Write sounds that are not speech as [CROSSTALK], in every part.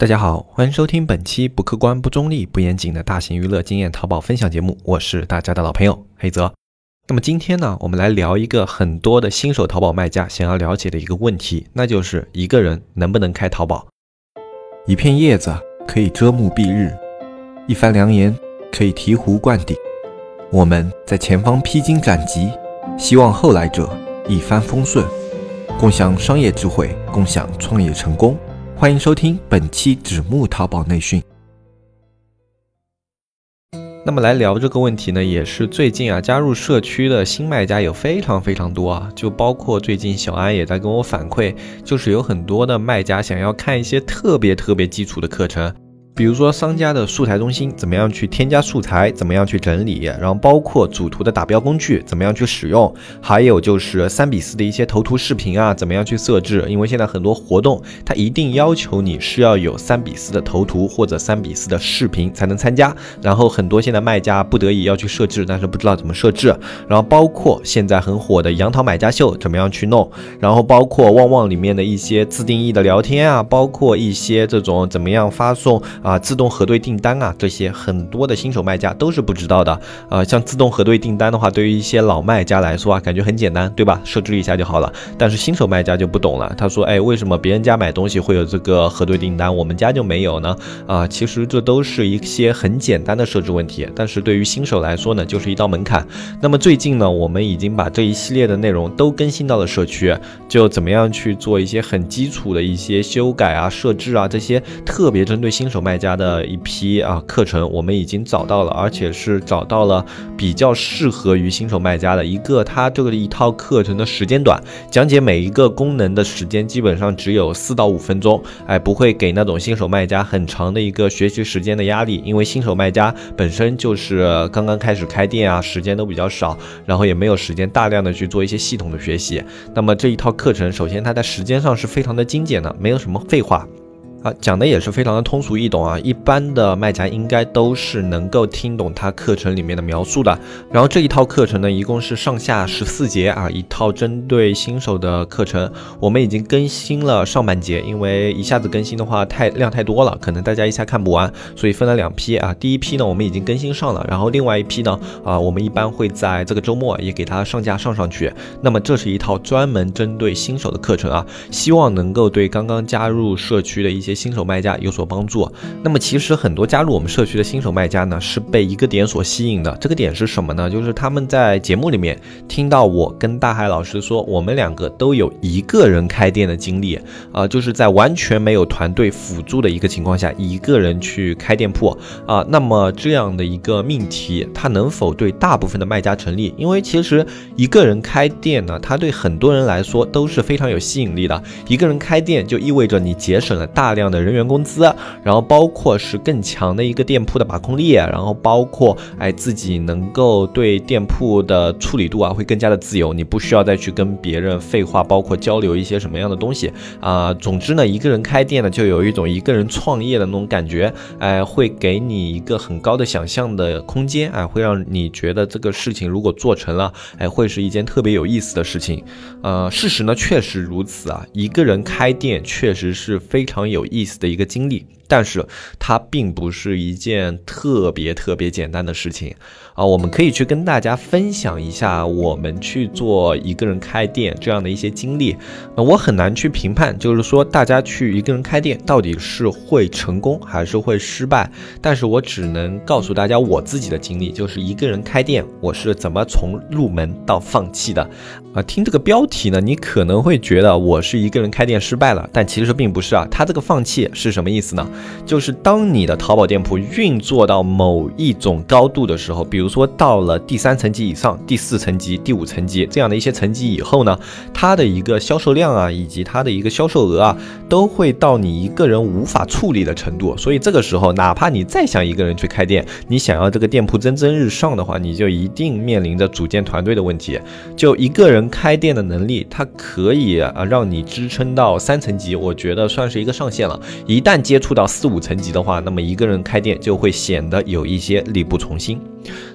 大家好，欢迎收听本期不客观、不中立、不严谨的大型娱乐经验淘宝分享节目，我是大家的老朋友黑泽。那么今天呢，我们来聊一个很多的新手淘宝卖家想要了解的一个问题，那就是一个人能不能开淘宝？一片叶子可以遮目蔽日，一番良言可以醍醐灌顶。我们在前方披荆斩棘，希望后来者一帆风顺，共享商业智慧，共享创业成功。欢迎收听本期纸木淘宝内训。那么来聊这个问题呢，也是最近啊加入社区的新卖家有非常非常多啊，就包括最近小安也在跟我反馈，就是有很多的卖家想要看一些特别特别基础的课程。比如说商家的素材中心怎么样去添加素材，怎么样去整理，然后包括主图的打标工具怎么样去使用，还有就是三比四的一些头图视频啊，怎么样去设置？因为现在很多活动它一定要求你是要有三比四的头图或者三比四的视频才能参加，然后很多现在卖家不得已要去设置，但是不知道怎么设置。然后包括现在很火的杨桃买家秀怎么样去弄，然后包括旺旺里面的一些自定义的聊天啊，包括一些这种怎么样发送啊。自动核对订单啊，这些很多的新手卖家都是不知道的。呃，像自动核对订单的话，对于一些老卖家来说啊，感觉很简单，对吧？设置一下就好了。但是新手卖家就不懂了，他说：“哎，为什么别人家买东西会有这个核对订单，我们家就没有呢？”啊，其实这都是一些很简单的设置问题，但是对于新手来说呢，就是一道门槛。那么最近呢，我们已经把这一系列的内容都更新到了社区，就怎么样去做一些很基础的一些修改啊、设置啊，这些特别针对新手卖。卖家的一批啊课程，我们已经找到了，而且是找到了比较适合于新手卖家的一个。它这个一套课程的时间短，讲解每一个功能的时间基本上只有四到五分钟，哎，不会给那种新手卖家很长的一个学习时间的压力，因为新手卖家本身就是刚刚开始开店啊，时间都比较少，然后也没有时间大量的去做一些系统的学习。那么这一套课程，首先它在时间上是非常的精简的，没有什么废话。啊，讲的也是非常的通俗易懂啊，一般的卖家应该都是能够听懂他课程里面的描述的。然后这一套课程呢，一共是上下十四节啊，一套针对新手的课程。我们已经更新了上半节，因为一下子更新的话太量太多了，可能大家一下看不完，所以分了两批啊。第一批呢，我们已经更新上了，然后另外一批呢，啊，我们一般会在这个周末也给它上架上上去。那么这是一套专门针对新手的课程啊，希望能够对刚刚加入社区的一些。新手卖家有所帮助。那么其实很多加入我们社区的新手卖家呢，是被一个点所吸引的。这个点是什么呢？就是他们在节目里面听到我跟大海老师说，我们两个都有一个人开店的经历啊，就是在完全没有团队辅助的一个情况下，一个人去开店铺啊。那么这样的一个命题，它能否对大部分的卖家成立？因为其实一个人开店呢，它对很多人来说都是非常有吸引力的。一个人开店就意味着你节省了大量。这样的人员工资，然后包括是更强的一个店铺的把控力，然后包括哎自己能够对店铺的处理度啊会更加的自由，你不需要再去跟别人废话，包括交流一些什么样的东西啊。总之呢，一个人开店呢就有一种一个人创业的那种感觉，哎，会给你一个很高的想象的空间，哎，会让你觉得这个事情如果做成了，哎，会是一件特别有意思的事情。呃，事实呢确实如此啊，一个人开店确实是非常有。意思的一个经历，但是它并不是一件特别特别简单的事情啊！我们可以去跟大家分享一下我们去做一个人开店这样的一些经历。那我很难去评判，就是说大家去一个人开店到底是会成功还是会失败。但是我只能告诉大家我自己的经历，就是一个人开店我是怎么从入门到放弃的。啊，听这个标题呢，你可能会觉得我是一个人开店失败了，但其实并不是啊。他这个放弃是什么意思呢？就是当你的淘宝店铺运作到某一种高度的时候，比如说到了第三层级以上、第四层级、第五层级这样的一些层级以后呢，它的一个销售量啊，以及它的一个销售额啊，都会到你一个人无法处理的程度。所以这个时候，哪怕你再想一个人去开店，你想要这个店铺蒸蒸日上的话，你就一定面临着组建团队的问题。就一个人。开店的能力，它可以啊让你支撑到三层级，我觉得算是一个上限了。一旦接触到四五层级的话，那么一个人开店就会显得有一些力不从心。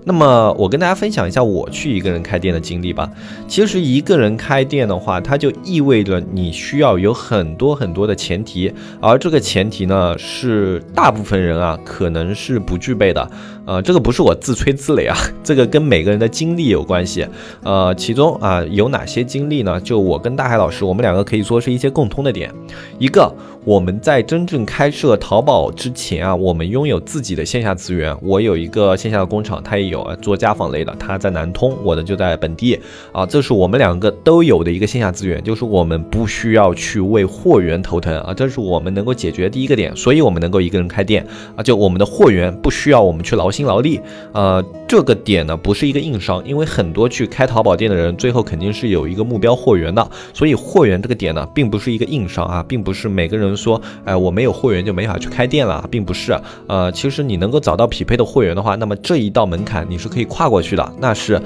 那么我跟大家分享一下我去一个人开店的经历吧。其实一个人开店的话，它就意味着你需要有很多很多的前提，而这个前提呢，是大部分人啊可能是不具备的。呃，这个不是我自吹自擂啊，这个跟每个人的经历有关系。呃，其中啊有哪些经历呢？就我跟大海老师，我们两个可以说是一些共通的点。一个，我们在真正开设淘宝之前啊，我们拥有自己的线下资源。我有一个线下的工厂，他也有啊做家纺类的，他在南通，我的就在本地啊。这是我们两个都有的一个线下资源，就是我们不需要去为货源头疼啊，这是我们能够解决第一个点，所以我们能够一个人开店啊，就我们的货源不需要我们去劳。心劳力，呃，这个点呢不是一个硬伤，因为很多去开淘宝店的人，最后肯定是有一个目标货源的，所以货源这个点呢，并不是一个硬伤啊，并不是每个人说，哎，我没有货源就没法去开店了，并不是，呃，其实你能够找到匹配的货源的话，那么这一道门槛你是可以跨过去的，那是。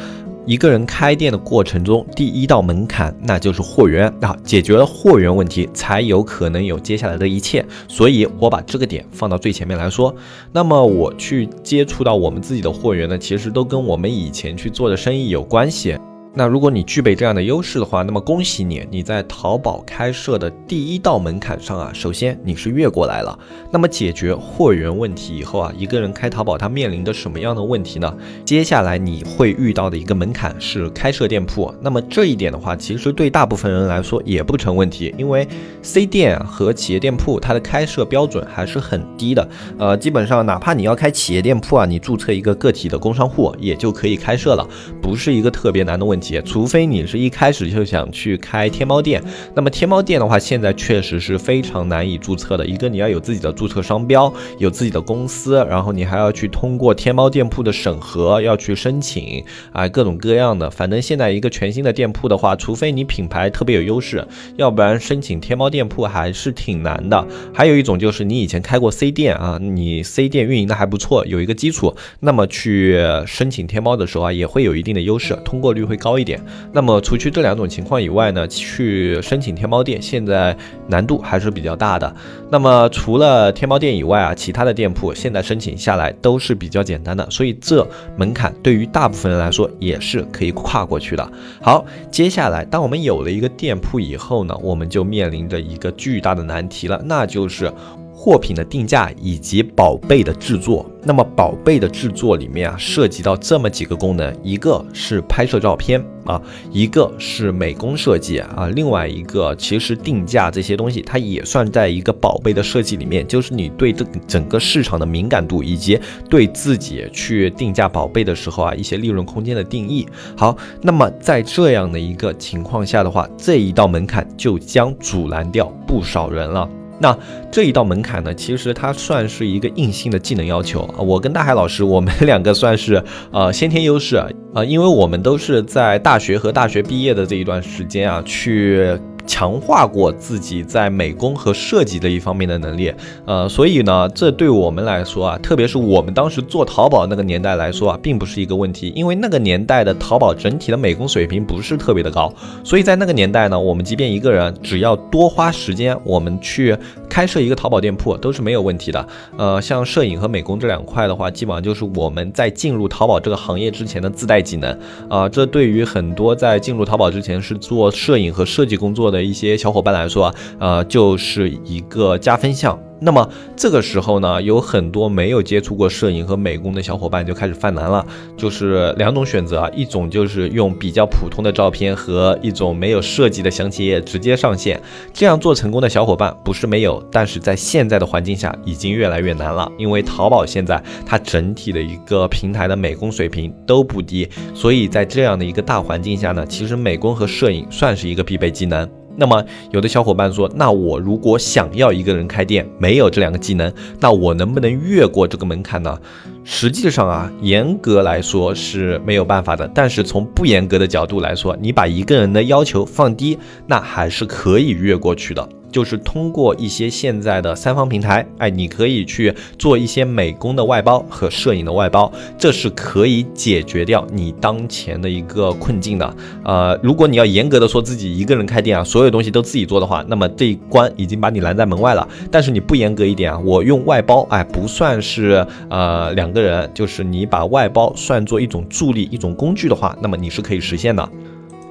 一个人开店的过程中，第一道门槛那就是货源啊，解决了货源问题，才有可能有接下来的一切。所以我把这个点放到最前面来说。那么我去接触到我们自己的货源呢，其实都跟我们以前去做的生意有关系。那如果你具备这样的优势的话，那么恭喜你，你在淘宝开设的第一道门槛上啊，首先你是越过来了。那么解决货源问题以后啊，一个人开淘宝他面临的什么样的问题呢？接下来你会遇到的一个门槛是开设店铺。那么这一点的话，其实对大部分人来说也不成问题，因为 C 店和企业店铺它的开设标准还是很低的。呃，基本上哪怕你要开企业店铺啊，你注册一个个体的工商户也就可以开设了，不是一个特别难的问题。除非你是一开始就想去开天猫店，那么天猫店的话，现在确实是非常难以注册的。一个你要有自己的注册商标，有自己的公司，然后你还要去通过天猫店铺的审核，要去申请啊，各种各样的。反正现在一个全新的店铺的话，除非你品牌特别有优势，要不然申请天猫店铺还是挺难的。还有一种就是你以前开过 C 店啊，你 C 店运营的还不错，有一个基础，那么去申请天猫的时候啊，也会有一定的优势，通过率会高。高一点，那么除去这两种情况以外呢，去申请天猫店现在难度还是比较大的。那么除了天猫店以外啊，其他的店铺现在申请下来都是比较简单的，所以这门槛对于大部分人来说也是可以跨过去的。好，接下来当我们有了一个店铺以后呢，我们就面临着一个巨大的难题了，那就是。货品的定价以及宝贝的制作，那么宝贝的制作里面啊，涉及到这么几个功能，一个是拍摄照片啊，一个是美工设计啊，另外一个其实定价这些东西，它也算在一个宝贝的设计里面，就是你对这整个市场的敏感度以及对自己去定价宝贝的时候啊，一些利润空间的定义。好，那么在这样的一个情况下的话，这一道门槛就将阻拦掉不少人了。那这一道门槛呢，其实它算是一个硬性的技能要求啊。我跟大海老师，我们 [LAUGHS] 两个算是呃先天优势啊，因为我们都是在大学和大学毕业的这一段时间啊去。强化过自己在美工和设计这一方面的能力，呃，所以呢，这对我们来说啊，特别是我们当时做淘宝那个年代来说啊，并不是一个问题，因为那个年代的淘宝整体的美工水平不是特别的高，所以在那个年代呢，我们即便一个人只要多花时间，我们去开设一个淘宝店铺都是没有问题的。呃，像摄影和美工这两块的话，基本上就是我们在进入淘宝这个行业之前的自带技能啊，这对于很多在进入淘宝之前是做摄影和设计工作的。一些小伙伴来说啊，呃，就是一个加分项。那么这个时候呢，有很多没有接触过摄影和美工的小伙伴就开始犯难了，就是两种选择啊，一种就是用比较普通的照片和一种没有设计的详情页直接上线，这样做成功的小伙伴不是没有，但是在现在的环境下已经越来越难了，因为淘宝现在它整体的一个平台的美工水平都不低，所以在这样的一个大环境下呢，其实美工和摄影算是一个必备技能。那么，有的小伙伴说，那我如果想要一个人开店，没有这两个技能，那我能不能越过这个门槛呢？实际上啊，严格来说是没有办法的。但是从不严格的角度来说，你把一个人的要求放低，那还是可以越过去的。就是通过一些现在的三方平台，哎，你可以去做一些美工的外包和摄影的外包，这是可以解决掉你当前的一个困境的。呃，如果你要严格的说自己一个人开店啊，所有东西都自己做的话，那么这一关已经把你拦在门外了。但是你不严格一点啊，我用外包，哎，不算是呃两个人，就是你把外包算作一种助力、一种工具的话，那么你是可以实现的。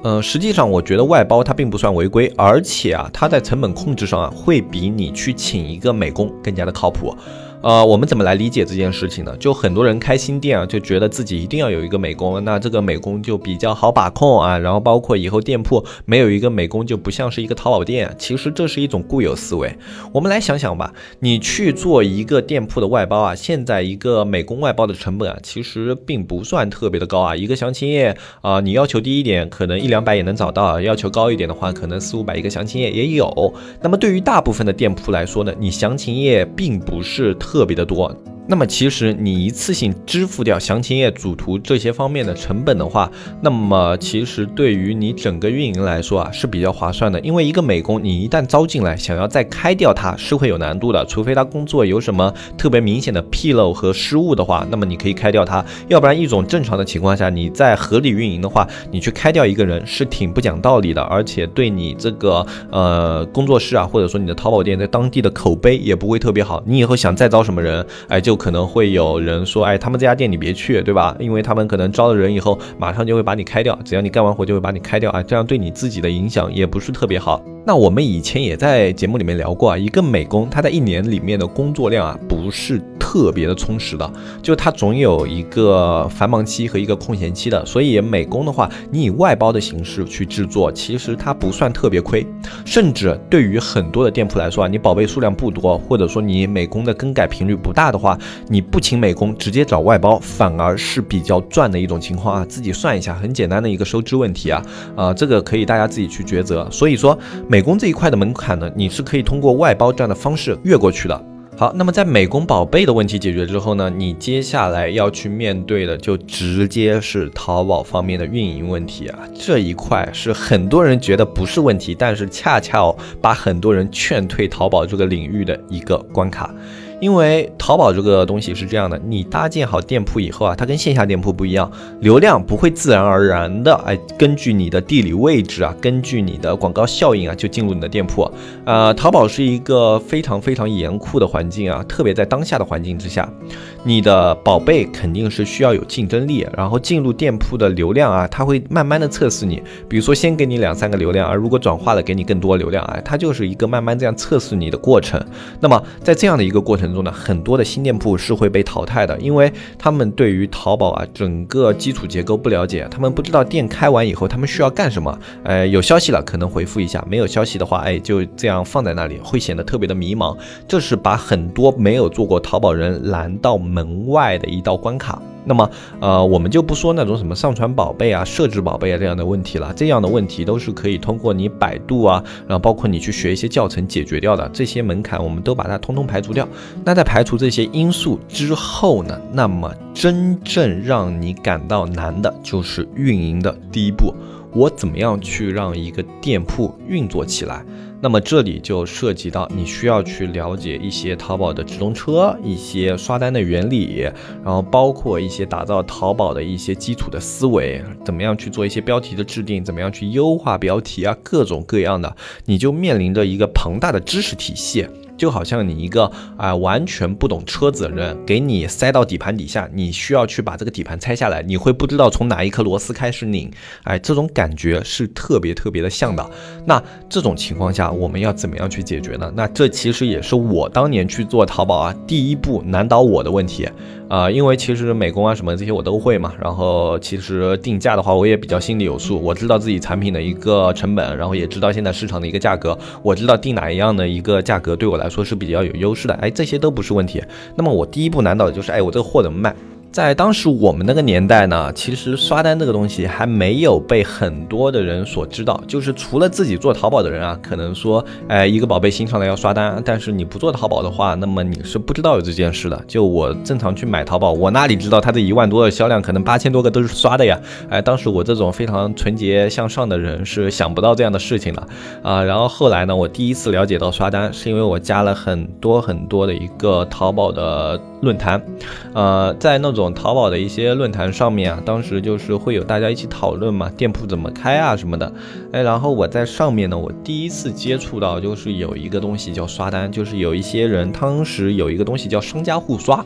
呃，实际上我觉得外包它并不算违规，而且啊，它在成本控制上啊，会比你去请一个美工更加的靠谱。呃，我们怎么来理解这件事情呢？就很多人开新店啊，就觉得自己一定要有一个美工，那这个美工就比较好把控啊。然后包括以后店铺没有一个美工，就不像是一个淘宝店。其实这是一种固有思维。我们来想想吧，你去做一个店铺的外包啊，现在一个美工外包的成本啊，其实并不算特别的高啊。一个详情页啊，你要求低一点，可能一两百也能找到；要求高一点的话，可能四五百一个详情页也有。那么对于大部分的店铺来说呢，你详情页并不是。特特别的多。那么其实你一次性支付掉详情页、主图这些方面的成本的话，那么其实对于你整个运营来说啊是比较划算的。因为一个美工你一旦招进来，想要再开掉它是会有难度的，除非他工作有什么特别明显的纰漏和失误的话，那么你可以开掉它。要不然一种正常的情况下，你在合理运营的话，你去开掉一个人是挺不讲道理的，而且对你这个呃工作室啊，或者说你的淘宝店在当地的口碑也不会特别好。你以后想再招什么人，哎就。可能会有人说，哎，他们这家店你别去，对吧？因为他们可能招了人以后，马上就会把你开掉，只要你干完活就会把你开掉啊，这样对你自己的影响也不是特别好。那我们以前也在节目里面聊过啊，一个美工他在一年里面的工作量啊，不是特别的充实的，就他总有一个繁忙期和一个空闲期的。所以美工的话，你以外包的形式去制作，其实它不算特别亏，甚至对于很多的店铺来说啊，你宝贝数量不多，或者说你美工的更改频率不大的话，你不请美工，直接找外包，反而是比较赚的一种情况啊。自己算一下，很简单的一个收支问题啊，啊，这个可以大家自己去抉择。所以说美。工这一块的门槛呢，你是可以通过外包这样的方式越过去的。好，那么在美工宝贝的问题解决之后呢，你接下来要去面对的就直接是淘宝方面的运营问题啊。这一块是很多人觉得不是问题，但是恰恰把很多人劝退淘宝这个领域的一个关卡。因为淘宝这个东西是这样的，你搭建好店铺以后啊，它跟线下店铺不一样，流量不会自然而然的哎，根据你的地理位置啊，根据你的广告效应啊，就进入你的店铺。呃，淘宝是一个非常非常严酷的环境啊，特别在当下的环境之下，你的宝贝肯定是需要有竞争力，然后进入店铺的流量啊，它会慢慢的测试你，比如说先给你两三个流量，而如果转化了给你更多流量啊，它就是一个慢慢这样测试你的过程。那么在这样的一个过程。中呢，很多的新店铺是会被淘汰的，因为他们对于淘宝啊整个基础结构不了解，他们不知道店开完以后他们需要干什么。呃，有消息了可能回复一下，没有消息的话，哎，就这样放在那里，会显得特别的迷茫。这是把很多没有做过淘宝人拦到门外的一道关卡。那么，呃，我们就不说那种什么上传宝贝啊、设置宝贝啊这样的问题了，这样的问题都是可以通过你百度啊，然后包括你去学一些教程解决掉的。这些门槛我们都把它通通排除掉。那在排除这些因素之后呢，那么真正让你感到难的就是运营的第一步，我怎么样去让一个店铺运作起来？那么这里就涉及到你需要去了解一些淘宝的直通车、一些刷单的原理，然后包括一些打造淘宝的一些基础的思维，怎么样去做一些标题的制定，怎么样去优化标题啊，各种各样的，你就面临着一个庞大的知识体系。就好像你一个啊完全不懂车子的人，给你塞到底盘底下，你需要去把这个底盘拆下来，你会不知道从哪一颗螺丝开始拧，哎，这种感觉是特别特别的像的。那这种情况下，我们要怎么样去解决呢？那这其实也是我当年去做淘宝啊第一步难倒我的问题。啊，因为其实美工啊什么这些我都会嘛，然后其实定价的话我也比较心里有数，我知道自己产品的一个成本，然后也知道现在市场的一个价格，我知道定哪一样的一个价格对我来说是比较有优势的，哎，这些都不是问题。那么我第一步难道就是，哎，我这个货怎么卖？在当时我们那个年代呢，其实刷单这个东西还没有被很多的人所知道。就是除了自己做淘宝的人啊，可能说，哎，一个宝贝新上来要刷单，但是你不做淘宝的话，那么你是不知道有这件事的。就我正常去买淘宝，我哪里知道它这一万多的销量，可能八千多个都是刷的呀？哎，当时我这种非常纯洁向上的人是想不到这样的事情的啊。然后后来呢，我第一次了解到刷单，是因为我加了很多很多的一个淘宝的。论坛，呃，在那种淘宝的一些论坛上面啊，当时就是会有大家一起讨论嘛，店铺怎么开啊什么的，哎，然后我在上面呢，我第一次接触到就是有一个东西叫刷单，就是有一些人当时有一个东西叫商家互刷。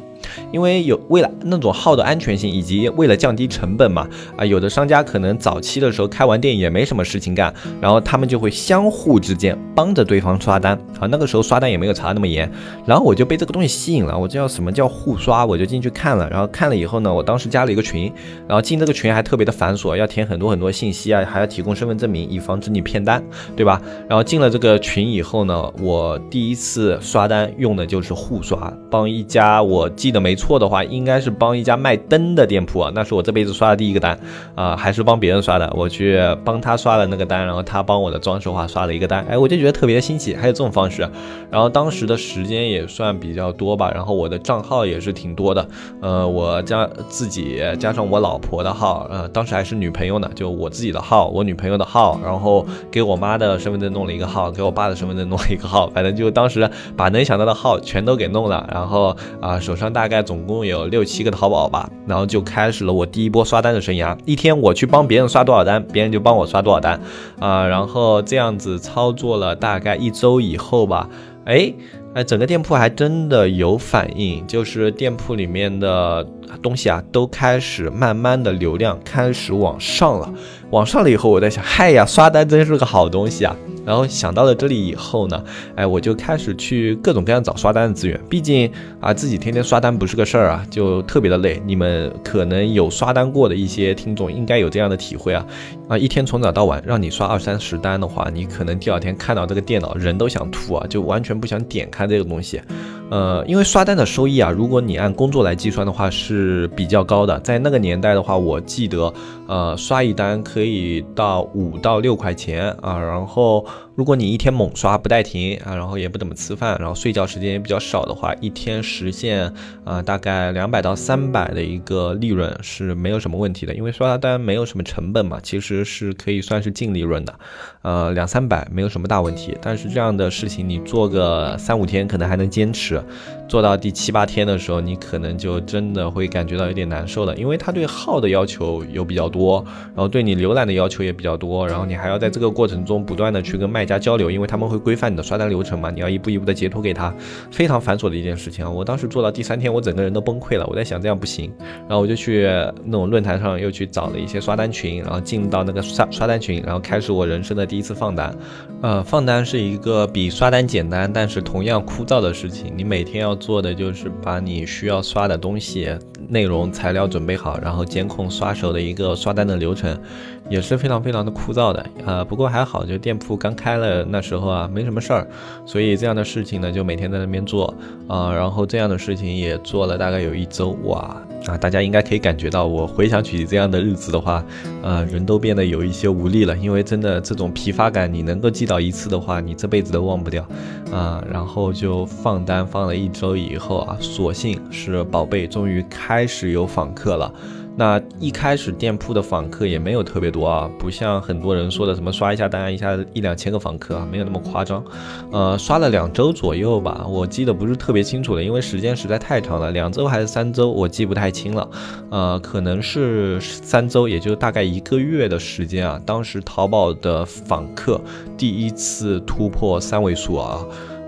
因为有为了那种号的安全性，以及为了降低成本嘛，啊，有的商家可能早期的时候开完店也没什么事情干，然后他们就会相互之间帮着对方刷单，啊，那个时候刷单也没有查那么严，然后我就被这个东西吸引了，我知道什么叫互刷，我就进去看了，然后看了以后呢，我当时加了一个群，然后进这个群还特别的繁琐，要填很多很多信息啊，还要提供身份证明，以防止你骗单，对吧？然后进了这个群以后呢，我第一次刷单用的就是互刷，帮一家我记。的没错的话，应该是帮一家卖灯的店铺啊，那是我这辈子刷的第一个单啊，还是帮别人刷的，我去帮他刷了那个单，然后他帮我的装饰画刷了一个单，哎，我就觉得特别新奇，还有这种方式，然后当时的时间也算比较多吧，然后我的账号也是挺多的，呃，我加自己加上我老婆的号，呃，当时还是女朋友呢，就我自己的号，我女朋友的号，然后给我妈的身份证弄了一个号，给我爸的身份证弄了一个号，反正就当时把能想到的号全都给弄了，然后啊，手上大。大概总共有六七个淘宝吧，然后就开始了我第一波刷单的生涯。一天我去帮别人刷多少单，别人就帮我刷多少单，啊，然后这样子操作了大概一周以后吧，哎哎，整个店铺还真的有反应，就是店铺里面的东西啊，都开始慢慢的流量开始往上了。往上了以后，我在想，嗨呀，刷单真是个好东西啊。然后想到了这里以后呢，哎，我就开始去各种各样找刷单的资源。毕竟啊，自己天天刷单不是个事儿啊，就特别的累。你们可能有刷单过的一些听众，应该有这样的体会啊。啊，一天从早到晚让你刷二三十单的话，你可能第二天看到这个电脑人都想吐啊，就完全不想点开这个东西。呃，因为刷单的收益啊，如果你按工作来计算的话是比较高的。在那个年代的话，我记得，呃，刷一单可以到五到六块钱啊，然后。如果你一天猛刷不带停啊，然后也不怎么吃饭，然后睡觉时间也比较少的话，一天实现啊大概两百到三百的一个利润是没有什么问题的，因为刷单没有什么成本嘛，其实是可以算是净利润的，呃两三百没有什么大问题。但是这样的事情你做个三五天可能还能坚持，做到第七八天的时候，你可能就真的会感觉到有点难受了，因为它对号的要求有比较多，然后对你浏览的要求也比较多，然后你还要在这个过程中不断的去跟。卖家交流，因为他们会规范你的刷单流程嘛，你要一步一步的截图给他，非常繁琐的一件事情啊。我当时做到第三天，我整个人都崩溃了。我在想这样不行，然后我就去那种论坛上又去找了一些刷单群，然后进到那个刷刷单群，然后开始我人生的第一次放单。呃，放单是一个比刷单简单，但是同样枯燥的事情。你每天要做的就是把你需要刷的东西、内容、材料准备好，然后监控刷手的一个刷单的流程。也是非常非常的枯燥的，呃，不过还好，就店铺刚开了那时候啊，没什么事儿，所以这样的事情呢，就每天在那边做，啊，然后这样的事情也做了大概有一周，哇，啊，大家应该可以感觉到，我回想起这样的日子的话，呃，人都变得有一些无力了，因为真的这种疲乏感，你能够记到一次的话，你这辈子都忘不掉，啊，然后就放单放了一周以后啊，所幸是宝贝终于开始有访客了。那一开始店铺的访客也没有特别多啊，不像很多人说的什么刷一下单一下一两千个访客啊，没有那么夸张。呃，刷了两周左右吧，我记得不是特别清楚了，因为时间实在太长了，两周还是三周，我记不太清了。呃，可能是三周，也就大概一个月的时间啊。当时淘宝的访客第一次突破三位数啊。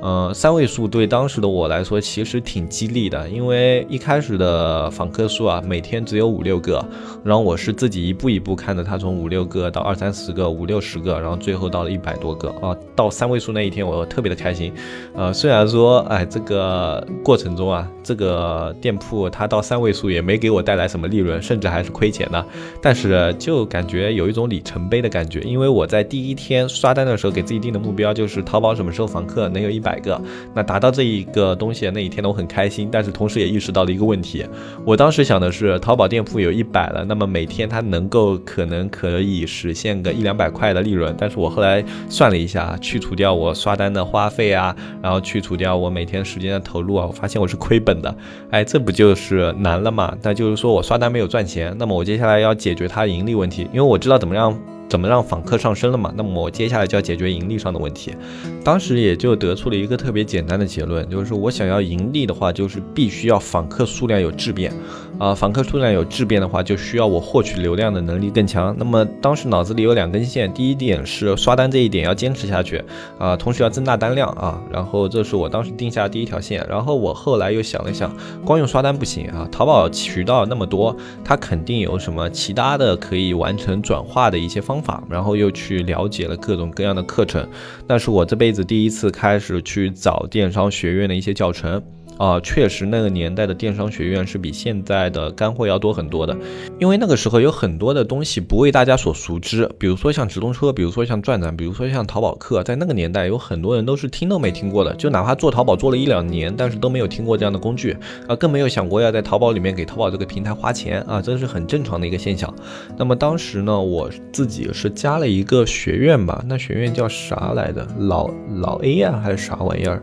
嗯，三位数对当时的我来说其实挺激励的，因为一开始的访客数啊，每天只有五六个，然后我是自己一步一步看着它从五六个到二三十个、五六十个，然后最后到了一百多个啊，到三位数那一天我特别的开心。呃，虽然说哎，这个过程中啊，这个店铺它到三位数也没给我带来什么利润，甚至还是亏钱的，但是就感觉有一种里程碑的感觉，因为我在第一天刷单的时候给自己定的目标就是淘宝什么时候访客能有一百。百个。那达到这一个东西那一天呢，我很开心，但是同时也意识到了一个问题。我当时想的是，淘宝店铺有一百了，那么每天它能够可能可以实现个一两百块的利润。但是我后来算了一下，去除掉我刷单的花费啊，然后去除掉我每天时间的投入啊，我发现我是亏本的。哎，这不就是难了吗？那就是说我刷单没有赚钱，那么我接下来要解决它盈利问题，因为我知道怎么样。怎么让访客上升了嘛？那么我接下来就要解决盈利上的问题。当时也就得出了一个特别简单的结论，就是我想要盈利的话，就是必须要访客数量有质变。啊，访客数量有质变的话，就需要我获取流量的能力更强。那么当时脑子里有两根线，第一点是刷单这一点要坚持下去啊，同时要增大单量啊。然后这是我当时定下第一条线。然后我后来又想了想，光用刷单不行啊，淘宝渠道那么多，它肯定有什么其他的可以完成转化的一些方。方法，然后又去了解了各种各样的课程，那是我这辈子第一次开始去找电商学院的一些教程。啊，确实，那个年代的电商学院是比现在的干货要多很多的，因为那个时候有很多的东西不为大家所熟知，比如说像直通车，比如说像转转，比如说像淘宝客，在那个年代有很多人都是听都没听过的，就哪怕做淘宝做了一两年，但是都没有听过这样的工具啊，更没有想过要在淘宝里面给淘宝这个平台花钱啊，这是很正常的一个现象。那么当时呢，我自己是加了一个学院吧，那学院叫啥来的？老老 A 呀，还是啥玩意儿？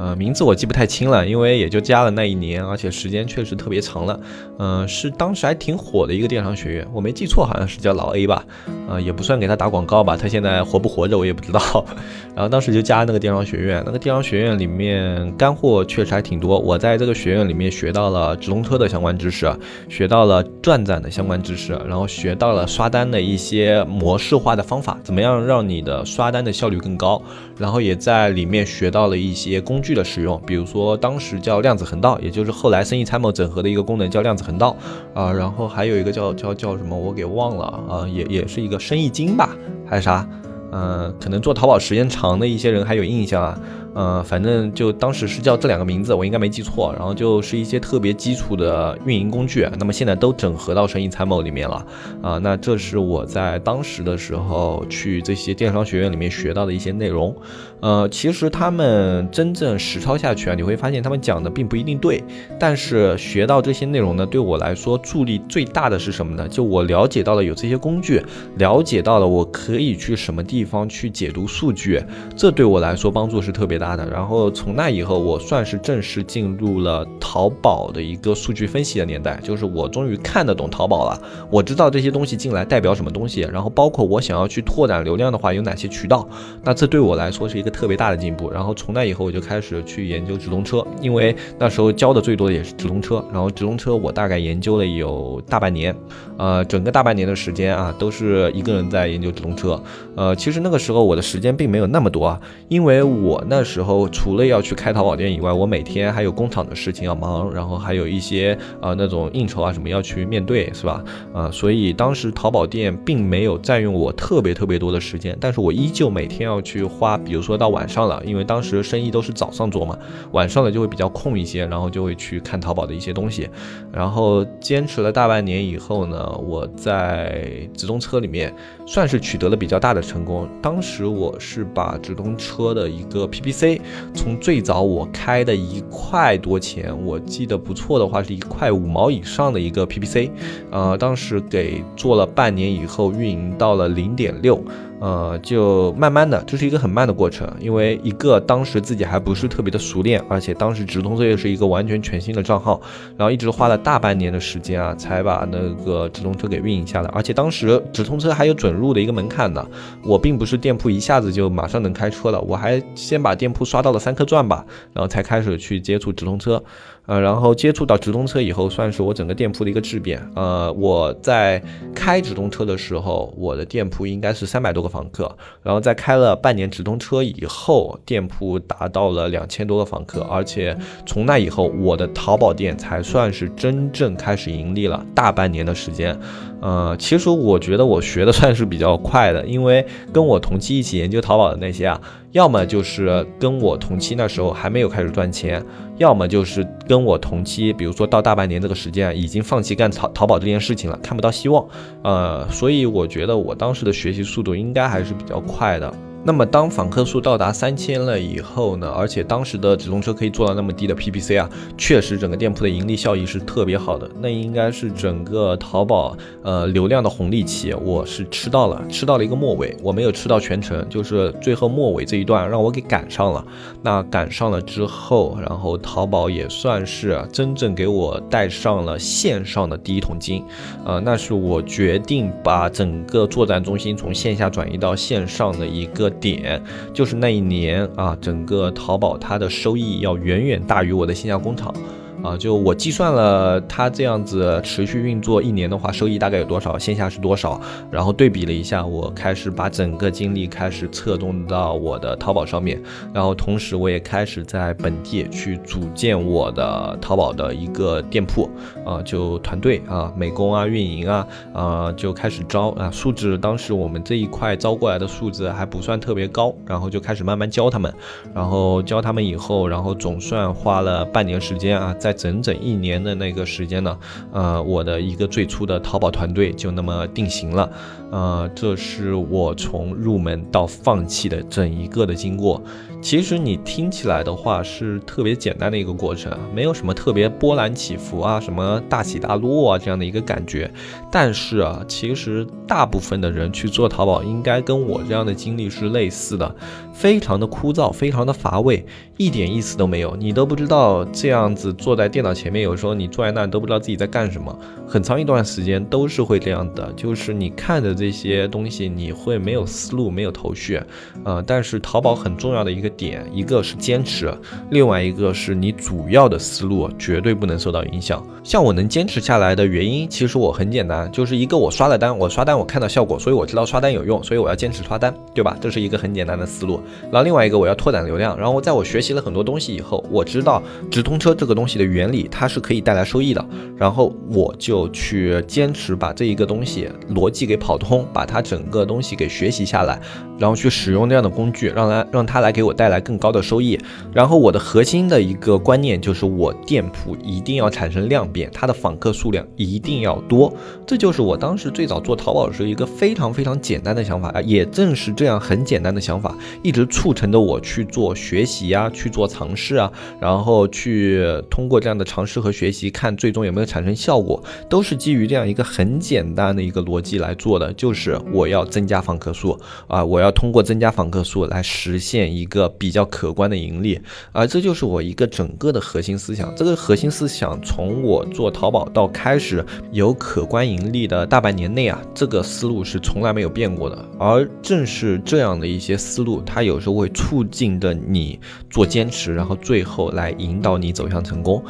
呃，名字我记不太清了，因为也就加了那一年，而且时间确实特别长了。嗯，是当时还挺火的一个电商学院，我没记错，好像是叫老 A 吧。啊，也不算给他打广告吧，他现在活不活着我也不知道。[LAUGHS] 然后当时就加了那个电商学院，那个电商学院里面干货确实还挺多。我在这个学院里面学到了直通车的相关知识，学到了转展的相关知识，然后学到了刷单的一些模式化的方法，怎么样让你的刷单的效率更高。然后也在里面学到了一些工具。的使用，比如说当时叫量子横道，也就是后来生意参谋整合的一个功能叫量子横道啊，然后还有一个叫叫叫什么我给忘了啊，也也是一个生意经吧，还是啥？嗯，可能做淘宝时间长的一些人还有印象啊。嗯，反正就当时是叫这两个名字，我应该没记错。然后就是一些特别基础的运营工具，那么现在都整合到生意参谋里面了啊。那这是我在当时的时候去这些电商学院里面学到的一些内容。呃，其实他们真正实操下去啊，你会发现他们讲的并不一定对。但是学到这些内容呢，对我来说助力最大的是什么呢？就我了解到了有这些工具，了解到了我可以去什么地方去解读数据，这对我来说帮助是特别。大的，然后从那以后，我算是正式进入了淘宝的一个数据分析的年代，就是我终于看得懂淘宝了，我知道这些东西进来代表什么东西，然后包括我想要去拓展流量的话有哪些渠道，那这对我来说是一个特别大的进步。然后从那以后，我就开始去研究直通车，因为那时候教的最多的也是直通车，然后直通车我大概研究了有大半年，呃，整个大半年的时间啊，都是一个人在研究直通车，呃，其实那个时候我的时间并没有那么多啊，因为我那。时候除了要去开淘宝店以外，我每天还有工厂的事情要忙，然后还有一些呃那种应酬啊什么要去面对，是吧？啊，所以当时淘宝店并没有占用我特别特别多的时间，但是我依旧每天要去花，比如说到晚上了，因为当时生意都是早上做嘛，晚上了就会比较空一些，然后就会去看淘宝的一些东西，然后坚持了大半年以后呢，我在直通车里面算是取得了比较大的成功。当时我是把直通车的一个 PPC 从最早我开的一块多钱，我记得不错的话是一块五毛以上的一个 PPC，呃，当时给做了半年以后，运营到了零点六。呃，就慢慢的，这是一个很慢的过程，因为一个当时自己还不是特别的熟练，而且当时直通车又是一个完全全新的账号，然后一直花了大半年的时间啊，才把那个直通车给运营下来，而且当时直通车还有准入的一个门槛呢，我并不是店铺一下子就马上能开车了，我还先把店铺刷到了三颗钻吧，然后才开始去接触直通车。呃，然后接触到直通车以后，算是我整个店铺的一个质变。呃，我在开直通车的时候，我的店铺应该是三百多个房客，然后在开了半年直通车以后，店铺达到了两千多个房客，而且从那以后，我的淘宝店才算是真正开始盈利了，大半年的时间。呃，其实我觉得我学的算是比较快的，因为跟我同期一起研究淘宝的那些啊，要么就是跟我同期那时候还没有开始赚钱，要么就是跟我同期，比如说到大半年这个时间，已经放弃干淘淘宝这件事情了，看不到希望。呃，所以我觉得我当时的学习速度应该还是比较快的。那么当访客数到达三千了以后呢，而且当时的直通车可以做到那么低的 PPC 啊，确实整个店铺的盈利效益是特别好的。那应该是整个淘宝呃流量的红利期，我是吃到了，吃到了一个末尾，我没有吃到全程，就是最后末尾这一段让我给赶上了。那赶上了之后，然后淘宝也算是真正给我带上了线上的第一桶金，呃，那是我决定把整个作战中心从线下转移到线上的一个。点就是那一年啊，整个淘宝它的收益要远远大于我的线下工厂。啊，就我计算了，它这样子持续运作一年的话，收益大概有多少？线下是多少？然后对比了一下，我开始把整个精力开始侧重到我的淘宝上面，然后同时我也开始在本地去组建我的淘宝的一个店铺，啊，就团队啊，美工啊，运营啊，啊，就开始招啊，素质当时我们这一块招过来的素质还不算特别高，然后就开始慢慢教他们，然后教他们以后，然后总算花了半年时间啊，在在整整一年的那个时间呢，呃，我的一个最初的淘宝团队就那么定型了，呃，这是我从入门到放弃的整一个的经过。其实你听起来的话是特别简单的一个过程，没有什么特别波澜起伏啊，什么大起大落啊这样的一个感觉。但是啊，其实大部分的人去做淘宝，应该跟我这样的经历是类似的，非常的枯燥，非常的乏味，一点意思都没有。你都不知道这样子坐在电脑前面，有时候你坐在那都不知道自己在干什么，很长一段时间都是会这样的，就是你看着这些东西，你会没有思路，没有头绪。呃，但是淘宝很重要的一个。点一个是坚持，另外一个是你主要的思路绝对不能受到影响。像我能坚持下来的原因，其实我很简单，就是一个我刷了单，我刷单我看到效果，所以我知道刷单有用，所以我要坚持刷单，对吧？这是一个很简单的思路。然后另外一个我要拓展流量，然后在我学习了很多东西以后，我知道直通车这个东西的原理，它是可以带来收益的，然后我就去坚持把这一个东西逻辑给跑通，把它整个东西给学习下来，然后去使用这样的工具，让它让它来给我带来更高的收益。然后我的核心的一个观念就是，我店铺一定要产生量变，它的访客数量一定要多。这就是我当时最早做淘宝的时候一个非常非常简单的想法啊。也正是这样很简单的想法，一直促成着我去做学习啊，去做尝试啊，然后去通过这样的尝试和学习，看最终有没有产生效果，都是基于这样一个很简单的一个逻辑来做的，就是我要增加访客数啊，我要通过增加访客数来实现一个。比较可观的盈利，而这就是我一个整个的核心思想。这个核心思想从我做淘宝到开始有可观盈利的大半年内啊，这个思路是从来没有变过的。而正是这样的一些思路，它有时候会促进着你做坚持，然后最后来引导你走向成功。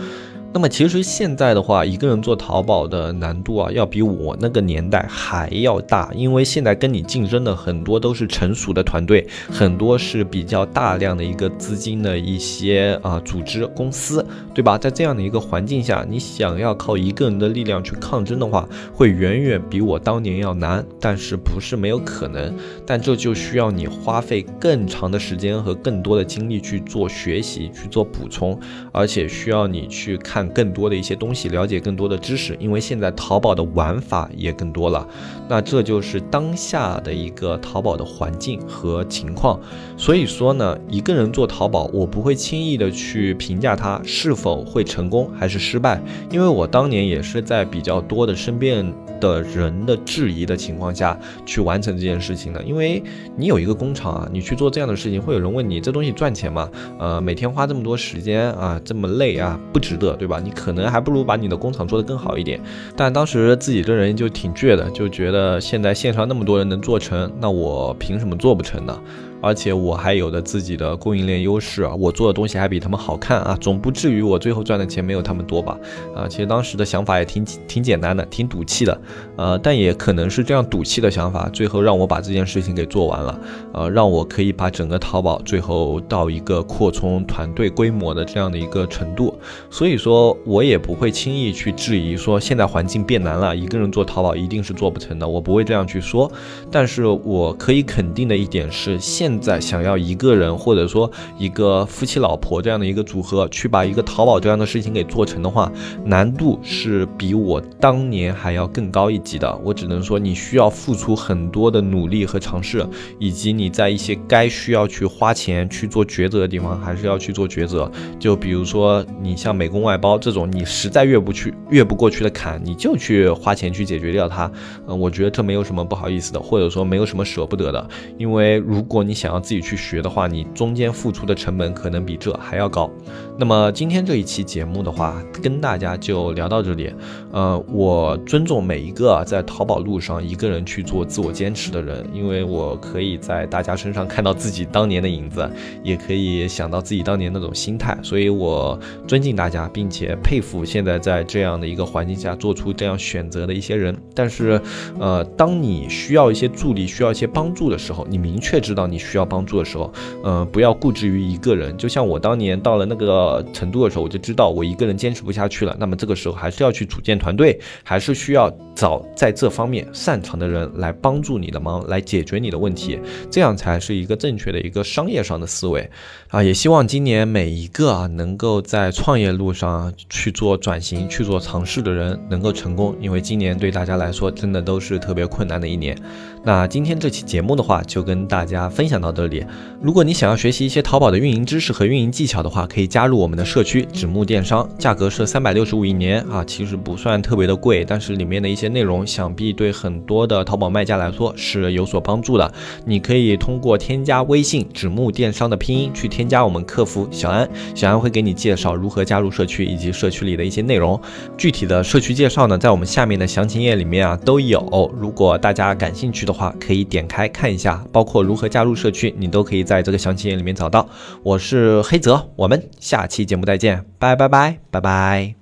那么其实现在的话，一个人做淘宝的难度啊，要比我那个年代还要大，因为现在跟你竞争的很多都是成熟的团队，很多是比较大量的一个资金的一些啊组织公司，对吧？在这样的一个环境下，你想要靠一个人的力量去抗争的话，会远远比我当年要难，但是不是没有可能？但这就需要你花费更长的时间和更多的精力去做学习，去做补充，而且需要你去看。看更多的一些东西，了解更多的知识，因为现在淘宝的玩法也更多了。那这就是当下的一个淘宝的环境和情况。所以说呢，一个人做淘宝，我不会轻易的去评价他是否会成功还是失败，因为我当年也是在比较多的身边的人的质疑的情况下去完成这件事情的。因为你有一个工厂啊，你去做这样的事情，会有人问你这东西赚钱吗？呃，每天花这么多时间啊，这么累啊，不值得，对吧？吧你可能还不如把你的工厂做得更好一点。但当时自己这人就挺倔的，就觉得现在线上那么多人能做成，那我凭什么做不成呢？而且我还有着自己的供应链优势啊，我做的东西还比他们好看啊，总不至于我最后赚的钱没有他们多吧？啊，其实当时的想法也挺挺简单的，挺赌气的，呃，但也可能是这样赌气的想法，最后让我把这件事情给做完了，呃，让我可以把整个淘宝最后到一个扩充团队规模的这样的一个程度。所以说，我也不会轻易去质疑说现在环境变难了，一个人做淘宝一定是做不成的，我不会这样去说。但是我可以肯定的一点是，现现在想要一个人或者说一个夫妻老婆这样的一个组合去把一个淘宝这样的事情给做成的话，难度是比我当年还要更高一级的。我只能说，你需要付出很多的努力和尝试，以及你在一些该需要去花钱去做抉择的地方，还是要去做抉择。就比如说，你像美工外包这种，你实在越不去、越不过去的坎，你就去花钱去解决掉它。嗯，我觉得这没有什么不好意思的，或者说没有什么舍不得的。因为如果你想要自己去学的话，你中间付出的成本可能比这还要高。那么今天这一期节目的话，跟大家就聊到这里。呃，我尊重每一个在淘宝路上一个人去做自我坚持的人，因为我可以在大家身上看到自己当年的影子，也可以想到自己当年那种心态，所以我尊敬大家，并且佩服现在在这样的一个环境下做出这样选择的一些人。但是，呃，当你需要一些助力、需要一些帮助的时候，你明确知道你需需要帮助的时候，呃，不要固执于一个人。就像我当年到了那个程度的时候，我就知道我一个人坚持不下去了。那么这个时候还是要去组建团队，还是需要找在这方面擅长的人来帮助你的忙，来解决你的问题，这样才是一个正确的一个商业上的思维啊！也希望今年每一个啊能够在创业路上去做转型、去做尝试的人能够成功，因为今年对大家来说真的都是特别困难的一年。那今天这期节目的话，就跟大家分享到这里。如果你想要学习一些淘宝的运营知识和运营技巧的话，可以加入我们的社区纸木电商，价格是三百六十五一年啊，其实不算特别的贵，但是里面的一些内容想必对很多的淘宝卖家来说是有所帮助的。你可以通过添加微信纸木电商的拼音去添加我们客服小安，小安会给你介绍如何加入社区以及社区里的一些内容。具体的社区介绍呢，在我们下面的详情页里面啊都有。如果大家感兴趣的的话，可以点开看一下，包括如何加入社区，你都可以在这个详情页里面找到。我是黑泽，我们下期节目再见，拜拜拜拜拜。